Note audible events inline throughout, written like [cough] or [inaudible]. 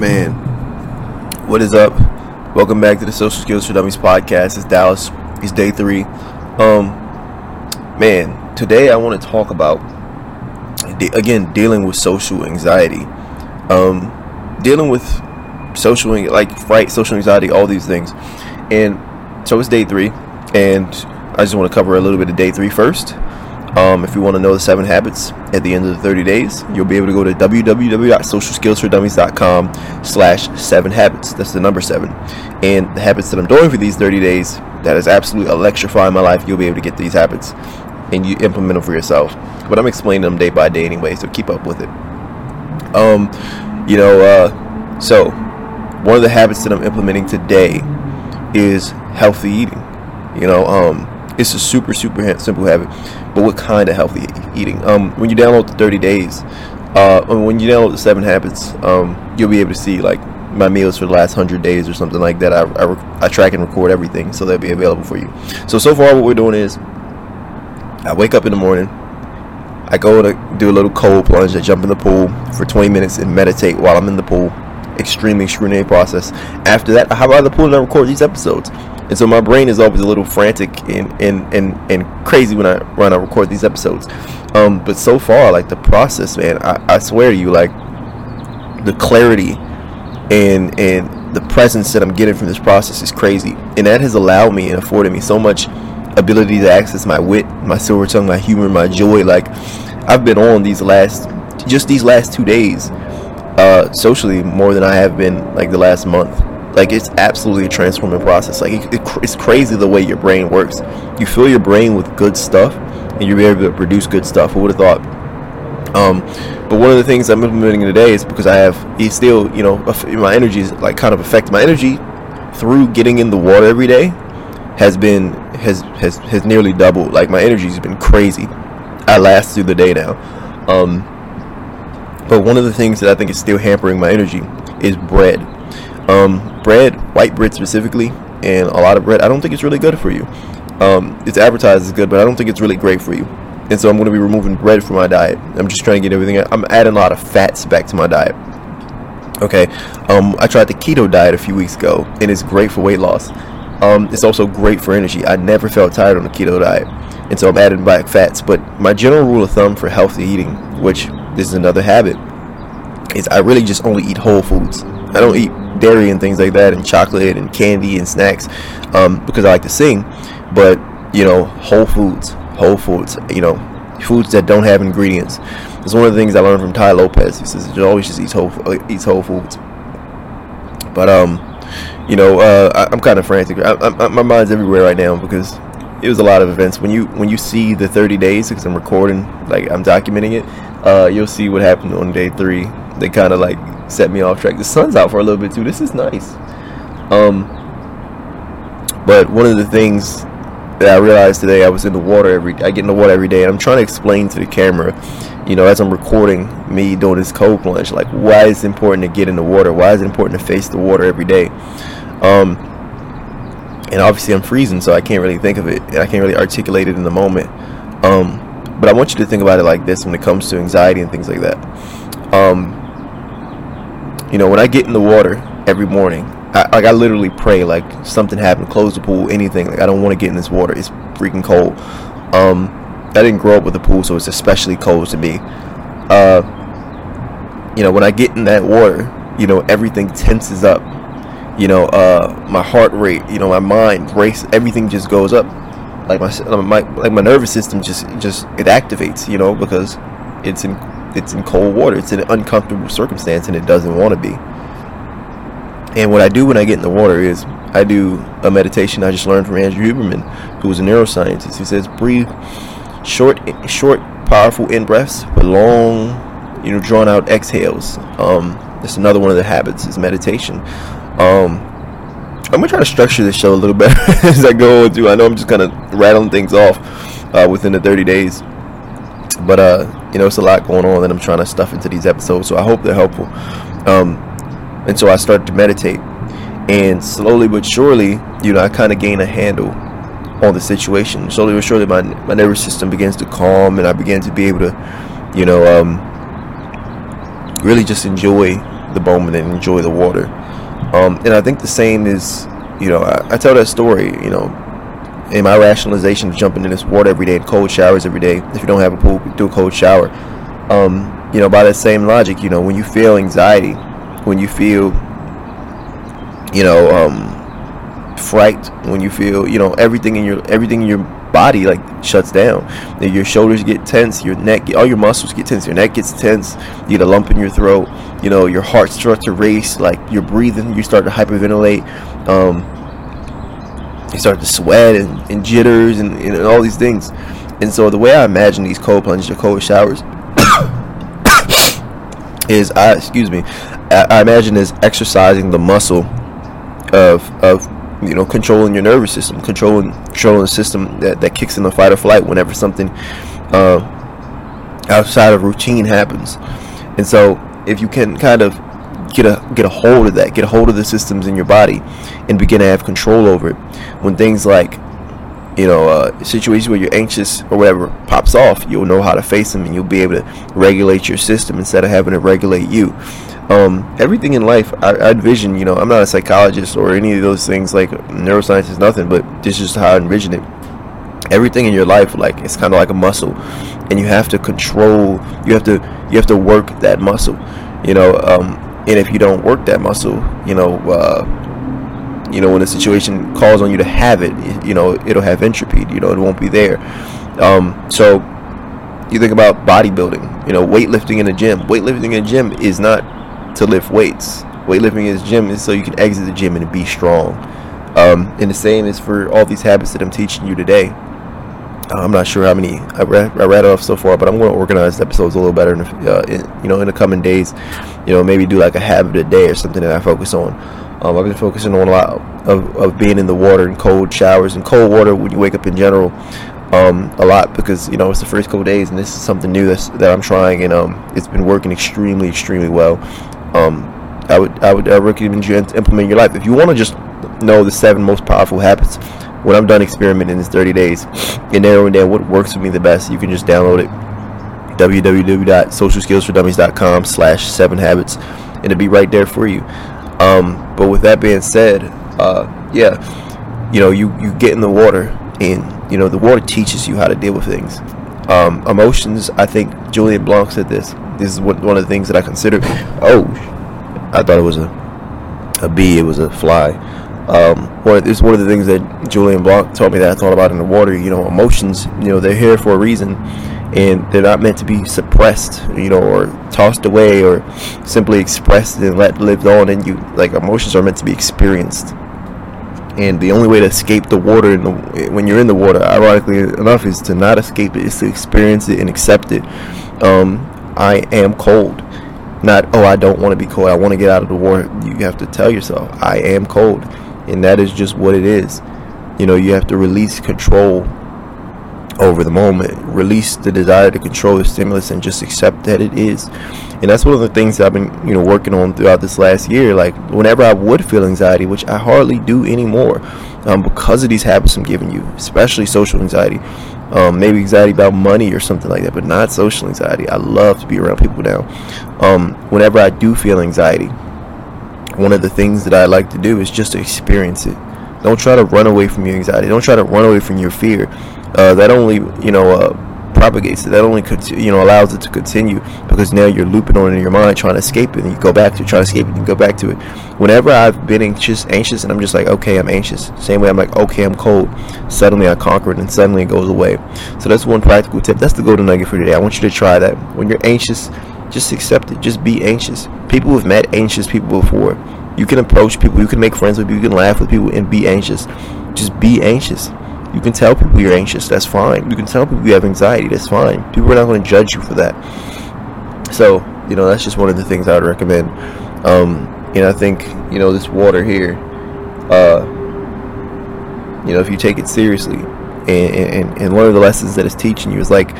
Man, what is up? Welcome back to the Social Skills for Dummies podcast. It's Dallas. It's day three. Um, man, today I want to talk about again dealing with social anxiety. Um, dealing with social like fright, social anxiety, all these things. And so it's day three, and I just want to cover a little bit of day three first. Um, if you want to know the seven habits at the end of the 30 days, you'll be able to go to www.socialskillsfordummies.com slash seven habits. That's the number seven. And the habits that I'm doing for these 30 days, that is absolutely electrifying my life. You'll be able to get these habits and you implement them for yourself. But I'm explaining them day by day anyway, so keep up with it. Um, you know, uh, so one of the habits that I'm implementing today is healthy eating. You know, um, it's a super, super simple habit. But what kind of healthy eating? Um, when you download the 30 days, uh, when you download the seven habits, um, you'll be able to see like my meals for the last hundred days or something like that. I, I, I, track and record everything, so they'll be available for you. So so far, what we're doing is, I wake up in the morning, I go to do a little cold plunge, I jump in the pool for 20 minutes and meditate while I'm in the pool. Extremely excruciating process. After that, I hop out of the pool and I record these episodes and so my brain is always a little frantic and and, and, and crazy when I when I record these episodes. Um, but so far, like the process, man, I, I swear to you, like the clarity and and the presence that I'm getting from this process is crazy, and that has allowed me and afforded me so much ability to access my wit, my silver tongue, my humor, my joy. Like I've been on these last just these last two days uh, socially more than I have been like the last month like it's absolutely a transforming process. Like it, it, it's crazy the way your brain works. You fill your brain with good stuff and you'll be able to produce good stuff. Who would have thought? Um, but one of the things i'm implementing today is because i have it's still you know my energy is like kind of affected my energy through getting in the water every day has been has has has nearly doubled. Like my energy has been crazy. I last through the day now. Um, but one of the things that i think is still hampering my energy is bread um, bread, white bread specifically, and a lot of bread, I don't think it's really good for you. Um, it's advertised as good, but I don't think it's really great for you. And so I'm going to be removing bread from my diet. I'm just trying to get everything. I'm adding a lot of fats back to my diet. Okay, um, I tried the keto diet a few weeks ago, and it's great for weight loss. Um, it's also great for energy. I never felt tired on the keto diet, and so I'm adding back fats. But my general rule of thumb for healthy eating, which this is another habit, is I really just only eat whole foods. I don't eat dairy and things like that, and chocolate and candy and snacks, um, because I like to sing. But you know, whole foods, whole foods. You know, foods that don't have ingredients. It's one of the things I learned from Tai Lopez. He says you always just eat whole eats whole foods. But um, you know, uh, I, am kind of frantic. I, I, my mind's everywhere right now because it was a lot of events. When you when you see the 30 days, because I'm recording, like I'm documenting it, uh, you'll see what happened on day three. They kind of like set me off track. The sun's out for a little bit too. This is nice. Um, but one of the things that I realized today, I was in the water every. I get in the water every day, and I'm trying to explain to the camera, you know, as I'm recording me doing this cold plunge, like why it's important to get in the water. Why is it important to face the water every day? Um, and obviously I'm freezing, so I can't really think of it, I can't really articulate it in the moment. Um, but I want you to think about it like this when it comes to anxiety and things like that. Um, you know, when I get in the water every morning, I, like I literally pray like something happened, close the pool, anything. Like I don't want to get in this water. It's freaking cold. Um, I didn't grow up with a pool, so it's especially cold to me. Uh, you know, when I get in that water, you know, everything tenses up. You know, uh, my heart rate, you know, my mind race, everything just goes up. Like my, my like my nervous system just just it activates, you know, because it's in it's in cold water. It's an uncomfortable circumstance, and it doesn't want to be. And what I do when I get in the water is I do a meditation I just learned from Andrew Huberman, who is a neuroscientist. He says breathe short, short, powerful in breaths, but long, you know, drawn out exhales. Um, that's another one of the habits is meditation. Um, I'm gonna try to structure this show a little [laughs] better as I go too. I know I'm just kind of rattling things off uh, within the 30 days, but uh, you know, it's a lot going on that I'm trying to stuff into these episodes. So I hope they're helpful. Um, and so I started to meditate, and slowly but surely, you know, I kind of gain a handle on the situation. Slowly but surely, my my nervous system begins to calm, and I begin to be able to, you know, um, really just enjoy the moment and enjoy the water. Um, and I think the same is, you know, I, I tell that story, you know, in my rationalization of jumping in this water every day and cold showers every day. If you don't have a pool, do a cold shower. Um, you know, by that same logic, you know, when you feel anxiety, when you feel, you know, um, fright, when you feel, you know, everything in your everything in your body like shuts down. Your shoulders get tense, your neck, all your muscles get tense. Your neck gets tense. You get a lump in your throat. You know, your heart starts to race. Like you're breathing, you start to hyperventilate. Um, you start to sweat and, and jitters and, and, all these things. And so the way I imagine these cold plunges or cold showers [coughs] is I excuse me, I, I imagine is exercising the muscle of of you know controlling your nervous system, controlling controlling the system that, that kicks in the fight or flight whenever something uh, outside of routine happens. And so if you can kind of get a get a hold of that, get a hold of the systems in your body, and begin to have control over it. When things like you know uh, situations where you're anxious or whatever pops off, you'll know how to face them, and you'll be able to regulate your system instead of having to regulate you. Um, everything in life, I, I envision. You know, I'm not a psychologist or any of those things. Like neuroscience is nothing, but this is how I envision it everything in your life like it's kind of like a muscle and you have to control you have to you have to work that muscle you know um, and if you don't work that muscle, you know, uh, you know, when a situation calls on you to have it, you know, it'll have entropy. You know, it won't be there. Um, so you think about bodybuilding. You know, weightlifting in a gym. Weightlifting in a gym is not to lift weights. Weightlifting in a gym is so you can exit the gym and be strong. Um, and the same is for all these habits that I'm teaching you today. I'm not sure how many I read, I read off so far, but I'm going to organize the episodes a little better, in, the, uh, in, you know, in the coming days. You know, maybe do like a habit a day or something that I focus on. Um, I've been focusing on a lot of, of being in the water and cold showers and cold water when you wake up in general. Um, a lot because you know it's the first couple days and this is something new that's, that I'm trying and um, it's been working extremely extremely well. Um, I would I would uh, recommend you implement your life if you want to just know the seven most powerful habits when I'm done experimenting in 30 days and narrowing down what works for me the best, you can just download it www.socialskillsfordummies.com slash seven habits and it'll be right there for you. Um, but with that being said, uh, yeah, you know, you, you get in the water and, you know, the water teaches you how to deal with things. Um, emotions, I think Julien Blanc said this. This is one, one of the things that I consider. Oh, I thought it was a, a bee, it was a fly. Um, one, it's one of the things that Julien Blanc taught me that I thought about in the water. You know, emotions, you know, they're here for a reason, and they're not meant to be suppressed, you know, or tossed away, or simply expressed and let lived on in you. Like emotions are meant to be experienced, and the only way to escape the water the, when you're in the water, ironically enough, is to not escape it, is to experience it and accept it. Um, I am cold. Not, oh, I don't want to be cold. I want to get out of the water. You have to tell yourself, I am cold and that is just what it is. You know, you have to release control over the moment, release the desire to control the stimulus, and just accept that it is. And that's one of the things that I've been, you know, working on throughout this last year. Like whenever I would feel anxiety, which I hardly do anymore, um, because of these habits I'm giving you, especially social anxiety. Um, maybe anxiety about money or something like that, but not social anxiety. I love to be around people now. Um, whenever I do feel anxiety, one of the things that I like to do is just to experience it. Don't try to run away from your anxiety. Don't try to run away from your fear. Uh, that only, you know, uh, propagates it. That only, you know, allows it to continue because now you're looping on it in your mind trying to escape it, and you go back to it, try to escape it, and go back to it. Whenever I've been anxious, anxious, and I'm just like, okay, I'm anxious. Same way I'm like, okay, I'm cold. Suddenly I conquer it, and suddenly it goes away. So that's one practical tip. That's the golden nugget for today. I want you to try that. When you're anxious, just accept it. Just be anxious. People have met anxious people before. You can approach people. You can make friends with people. You can laugh with people and be anxious. Just be anxious. You can tell people you're anxious. That's fine. You can tell people you have anxiety. That's fine. People are not going to judge you for that. So, you know, that's just one of the things I would recommend. Um, and I think, you know, this water here, uh, you know, if you take it seriously and, and, and of the lessons that it's teaching you is like,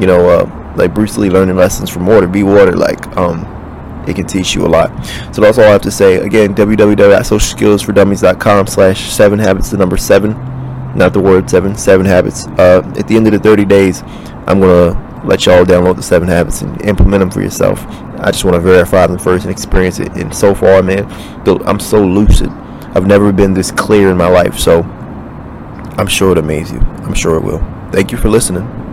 you know, uh, like Bruce Lee learning lessons from water. Be water. Like um, it can teach you a lot. So that's all I have to say. Again, www.socialskillsfordummies.com slash seven habits. The number seven, not the word seven. Seven habits. Uh, at the end of the 30 days, I'm gonna let y'all download the seven habits and implement them for yourself. I just want to verify them first and experience it. And so far, man, I'm so lucid. I've never been this clear in my life. So I'm sure it amaze you. I'm sure it will. Thank you for listening.